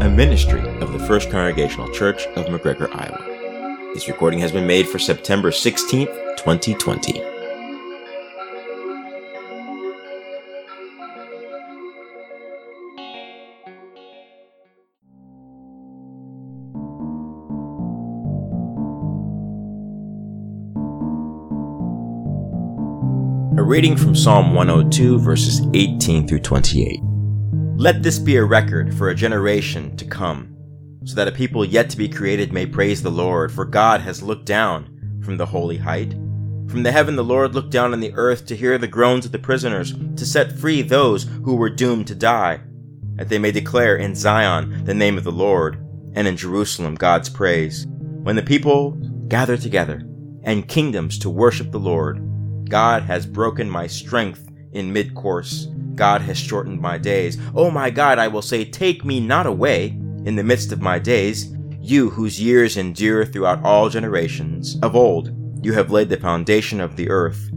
a ministry of the First Congregational Church of McGregor, Iowa. This recording has been made for September 16th, 2020. A reading from Psalm 102, verses 18 through 28. Let this be a record for a generation to come, so that a people yet to be created may praise the Lord, for God has looked down from the holy height. From the heaven the Lord looked down on the earth to hear the groans of the prisoners, to set free those who were doomed to die, that they may declare in Zion the name of the Lord, and in Jerusalem God's praise. When the people gather together, and kingdoms to worship the Lord, God has broken my strength in mid course. God has shortened my days. Oh my God, I will say, take me not away in the midst of my days, you whose years endure throughout all generations. Of old, you have laid the foundation of the earth,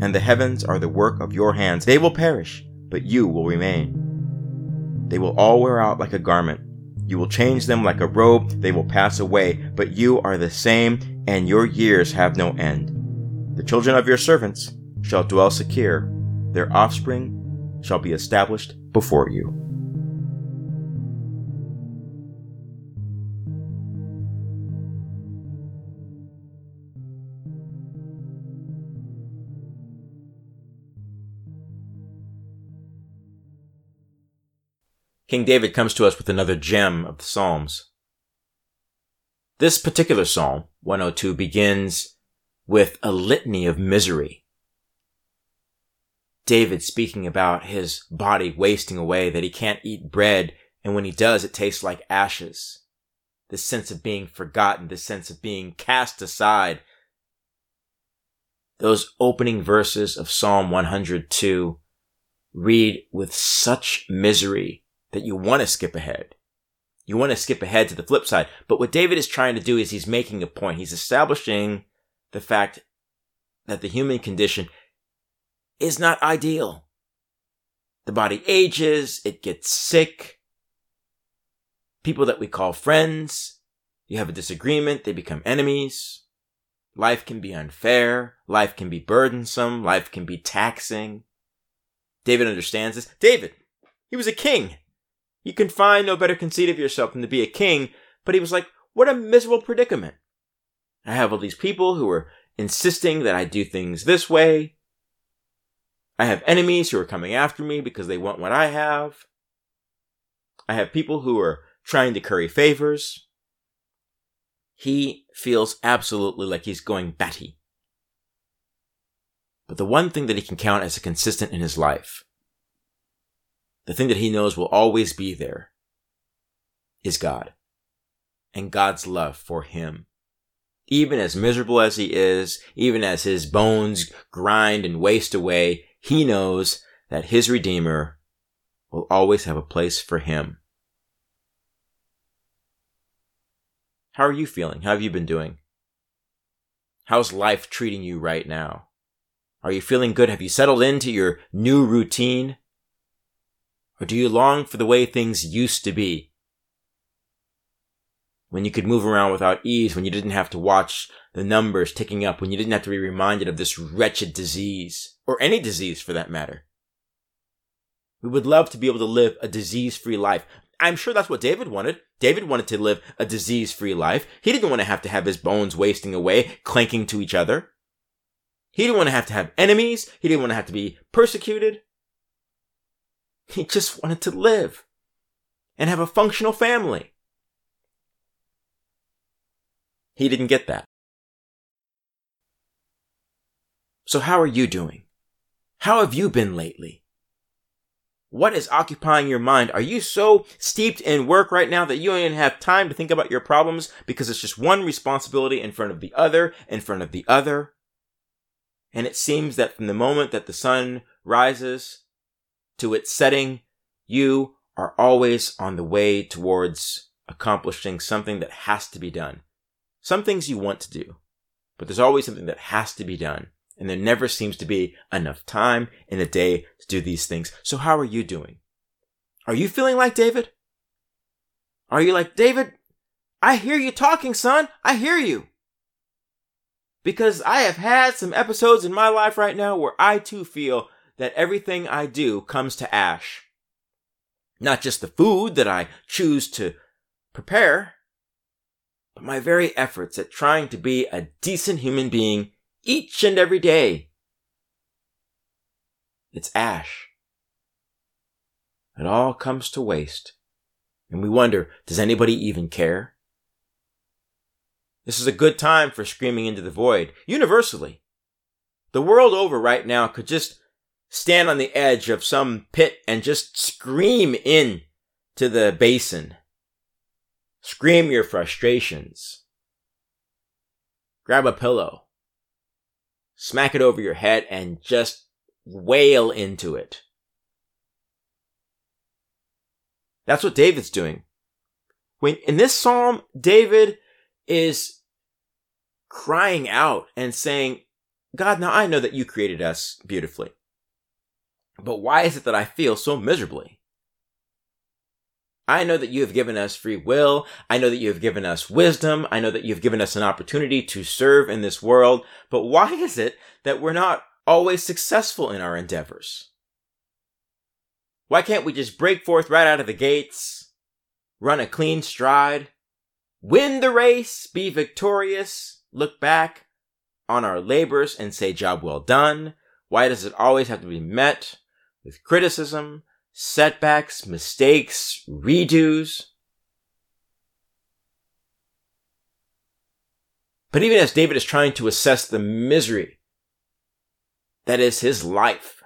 and the heavens are the work of your hands. They will perish, but you will remain. They will all wear out like a garment. You will change them like a robe. They will pass away, but you are the same, and your years have no end. The children of your servants shall dwell secure, their offspring shall be established before you. King David comes to us with another gem of the Psalms. This particular Psalm, 102, begins with a litany of misery. David speaking about his body wasting away, that he can't eat bread, and when he does, it tastes like ashes. This sense of being forgotten, this sense of being cast aside. Those opening verses of Psalm 102 read with such misery that you want to skip ahead. You want to skip ahead to the flip side. But what David is trying to do is he's making a point. He's establishing the fact that the human condition is not ideal. The body ages, it gets sick. People that we call friends, you have a disagreement, they become enemies. Life can be unfair. Life can be burdensome. Life can be taxing. David understands this. David, he was a king. You can find no better conceit of yourself than to be a king, but he was like, what a miserable predicament. I have all these people who are insisting that I do things this way. I have enemies who are coming after me because they want what I have. I have people who are trying to curry favors. He feels absolutely like he's going batty. But the one thing that he can count as a consistent in his life the thing that he knows will always be there is God and God's love for him. Even as miserable as he is, even as his bones grind and waste away, he knows that his Redeemer will always have a place for him. How are you feeling? How have you been doing? How's life treating you right now? Are you feeling good? Have you settled into your new routine? Or do you long for the way things used to be? When you could move around without ease, when you didn't have to watch the numbers ticking up, when you didn't have to be reminded of this wretched disease, or any disease for that matter. We would love to be able to live a disease free life. I'm sure that's what David wanted. David wanted to live a disease free life. He didn't want to have to have his bones wasting away, clanking to each other. He didn't want to have to have enemies. He didn't want to have to be persecuted. He just wanted to live and have a functional family. He didn't get that. So how are you doing? How have you been lately? What is occupying your mind? Are you so steeped in work right now that you don't even have time to think about your problems because it's just one responsibility in front of the other, in front of the other? And it seems that from the moment that the sun rises to its setting, you are always on the way towards accomplishing something that has to be done. Some things you want to do, but there's always something that has to be done. And there never seems to be enough time in a day to do these things. So how are you doing? Are you feeling like David? Are you like, David, I hear you talking, son. I hear you. Because I have had some episodes in my life right now where I too feel that everything I do comes to ash. Not just the food that I choose to prepare, but my very efforts at trying to be a decent human being each and every day. It's ash. It all comes to waste. And we wonder, does anybody even care? This is a good time for screaming into the void, universally. The world over right now could just stand on the edge of some pit and just scream in to the basin. Scream your frustrations. Grab a pillow. Smack it over your head and just wail into it. That's what David's doing. When in this psalm, David is crying out and saying, God, now I know that you created us beautifully. But why is it that I feel so miserably? I know that you have given us free will. I know that you have given us wisdom. I know that you've given us an opportunity to serve in this world. But why is it that we're not always successful in our endeavors? Why can't we just break forth right out of the gates, run a clean stride, win the race, be victorious, look back on our labors and say, job well done? Why does it always have to be met with criticism, setbacks, mistakes, redos? But even as David is trying to assess the misery that is his life,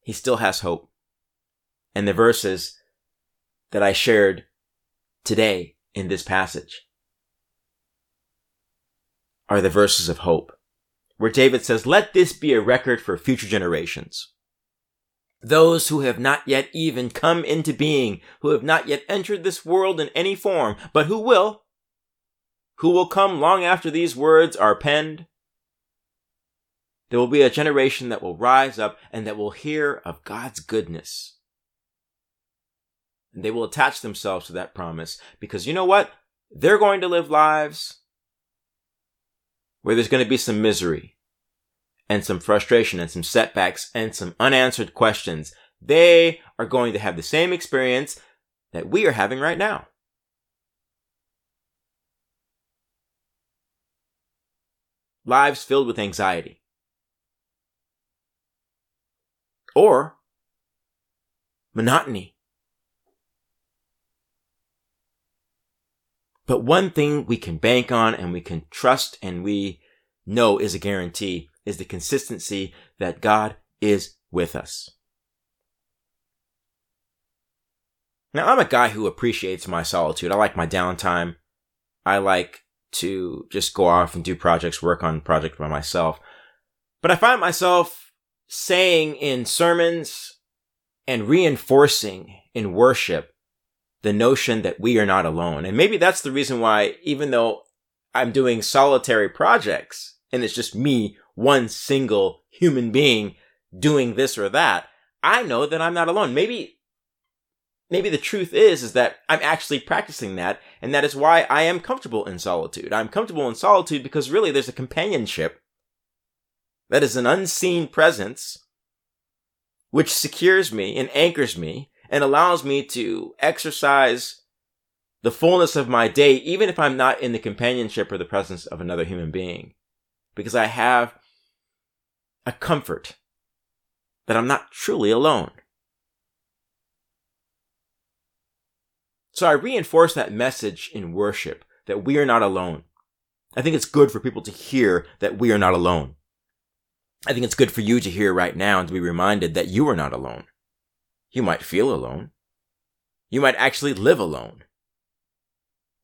he still has hope. And the verses that I shared today in this passage are the verses of hope, where David says, Let this be a record for future generations. Those who have not yet even come into being, who have not yet entered this world in any form, but who will, who will come long after these words are penned. There will be a generation that will rise up and that will hear of God's goodness. And they will attach themselves to that promise because you know what? They're going to live lives where there's going to be some misery and some frustration and some setbacks and some unanswered questions, they are going to have the same experience that we are having right now. Lives filled with anxiety. Or monotony. But one thing we can bank on and we can trust and we know is a guarantee is the consistency that God is with us. Now, I'm a guy who appreciates my solitude. I like my downtime. I like to just go off and do projects, work on projects by myself. But I find myself saying in sermons and reinforcing in worship the notion that we are not alone. And maybe that's the reason why, even though I'm doing solitary projects and it's just me, one single human being doing this or that, I know that I'm not alone. Maybe, maybe the truth is, is that I'm actually practicing that. And that is why I am comfortable in solitude. I'm comfortable in solitude because really there's a companionship that is an unseen presence which secures me and anchors me and allows me to exercise the fullness of my day, even if I'm not in the companionship or the presence of another human being, because I have a comfort that I'm not truly alone. So I reinforce that message in worship that we are not alone. I think it's good for people to hear that we are not alone. I think it's good for you to hear right now and to be reminded that you are not alone. You might feel alone. You might actually live alone.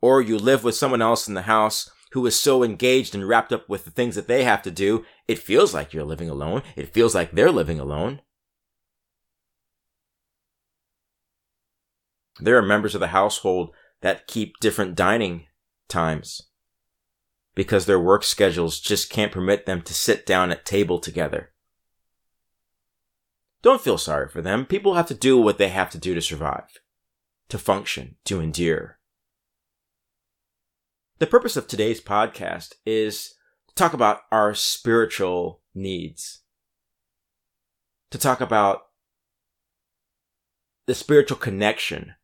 Or you live with someone else in the house who is so engaged and wrapped up with the things that they have to do, it feels like you're living alone. It feels like they're living alone. There are members of the household that keep different dining times because their work schedules just can't permit them to sit down at table together. Don't feel sorry for them. People have to do what they have to do to survive. to function, to endure. The purpose of today's podcast is to talk about our spiritual needs, to talk about the spiritual connection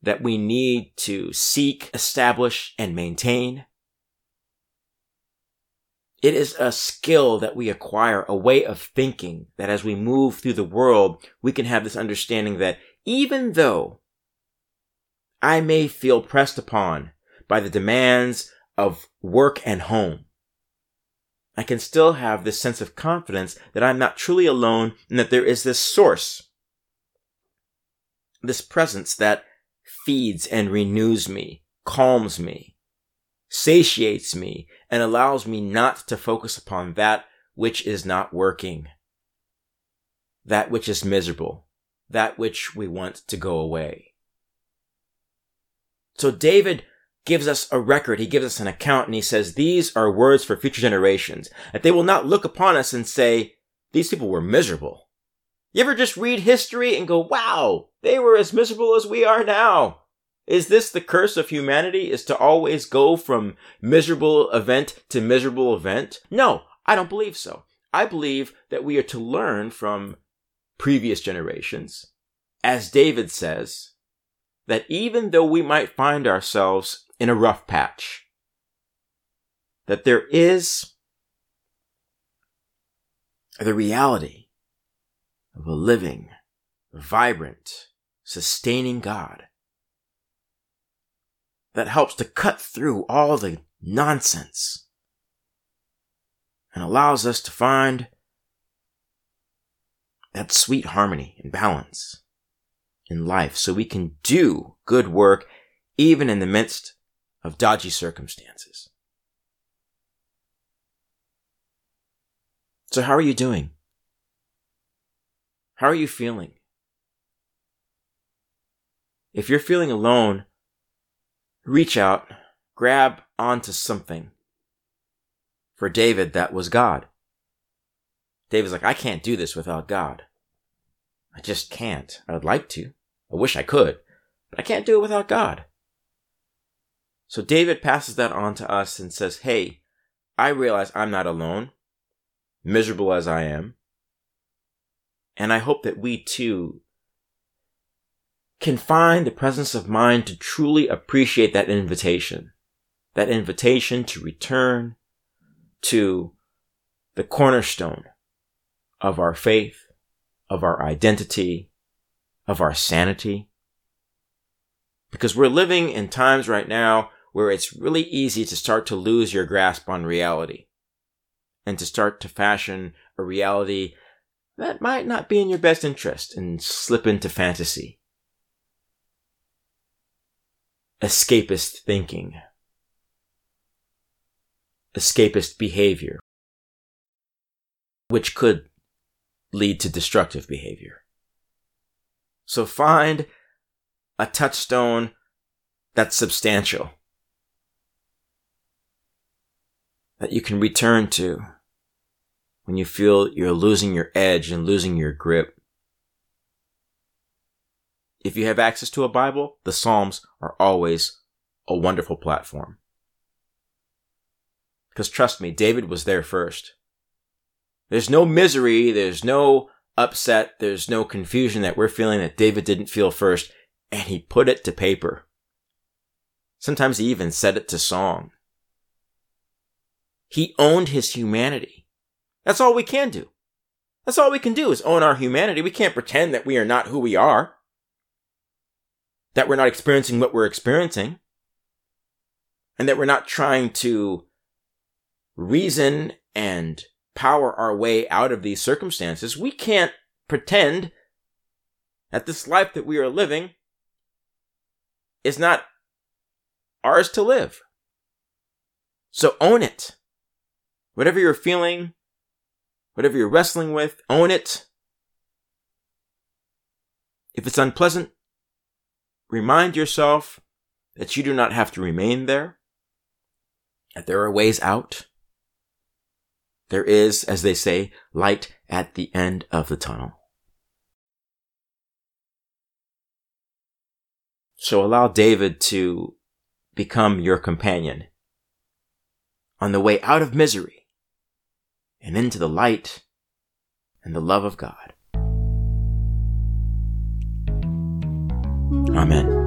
that we need to seek, establish, and maintain. It is a skill that we acquire, a way of thinking that as we move through the world, we can have this understanding that even though I may feel pressed upon by the demands of work and home, I can still have this sense of confidence that I'm not truly alone and that there is this source, this presence that feeds and renews me, calms me, satiates me, and allows me not to focus upon that which is not working, that which is miserable, that which we want to go away. So David gives us a record. He gives us an account and he says, these are words for future generations, that they will not look upon us and say, these people were miserable. You ever just read history and go, wow, they were as miserable as we are now? Is this the curse of humanity is to always go from miserable event to miserable event? No, I don't believe so. I believe that we are to learn from previous generations. As David says, that even though we might find ourselves in a rough patch, that there is the reality of a living, vibrant, sustaining God that helps to cut through all the nonsense and allows us to find that sweet harmony and balance in life so we can do good work even in the midst of dodgy circumstances. So how are you doing? How are you feeling? If you're feeling alone, reach out, grab onto something. For David, that was God. David's like, I can't do this without God. I just can't. I would like to. I wish I could, but I can't do it without God. So David passes that on to us and says, Hey, I realize I'm not alone, miserable as I am. And I hope that we too can find the presence of mind to truly appreciate that invitation, that invitation to return to the cornerstone of our faith, of our identity, of our sanity. Because we're living in times right now where it's really easy to start to lose your grasp on reality and to start to fashion a reality that might not be in your best interest and slip into fantasy. Escapist thinking. Escapist behavior. Which could lead to destructive behavior. So find a touchstone that's substantial. That you can return to when you feel you're losing your edge and losing your grip. If you have access to a Bible, the Psalms are always a wonderful platform. Because trust me, David was there first. There's no misery, there's no upset, there's no confusion that we're feeling that David didn't feel first, and he put it to paper. Sometimes he even set it to song. He owned his humanity. That's all we can do. That's all we can do is own our humanity. We can't pretend that we are not who we are. That we're not experiencing what we're experiencing. And that we're not trying to reason and power our way out of these circumstances. We can't pretend that this life that we are living is not ours to live. So own it. Whatever you're feeling, whatever you're wrestling with, own it. If it's unpleasant, remind yourself that you do not have to remain there, that there are ways out. There is, as they say, light at the end of the tunnel. So allow David to become your companion on the way out of misery and into the light and the love of God. Amen.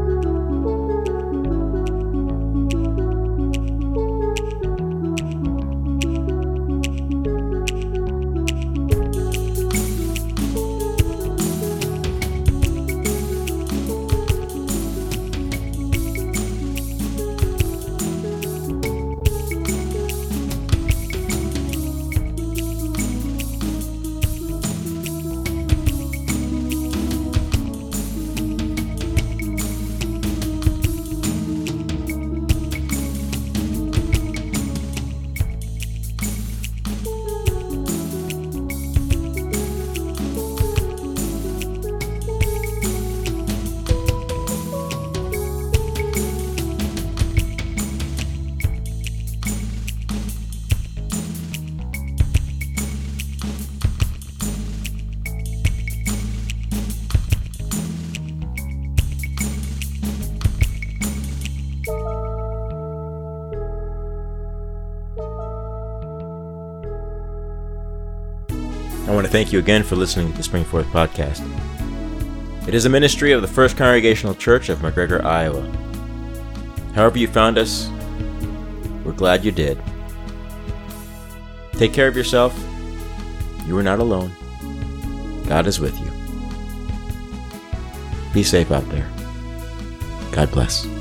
Thank you again for listening to the Springforth podcast. It is a ministry of the First Congregational Church of McGregor, Iowa. However, you found us, we're glad you did. Take care of yourself. You are not alone. God is with you. Be safe out there. God bless.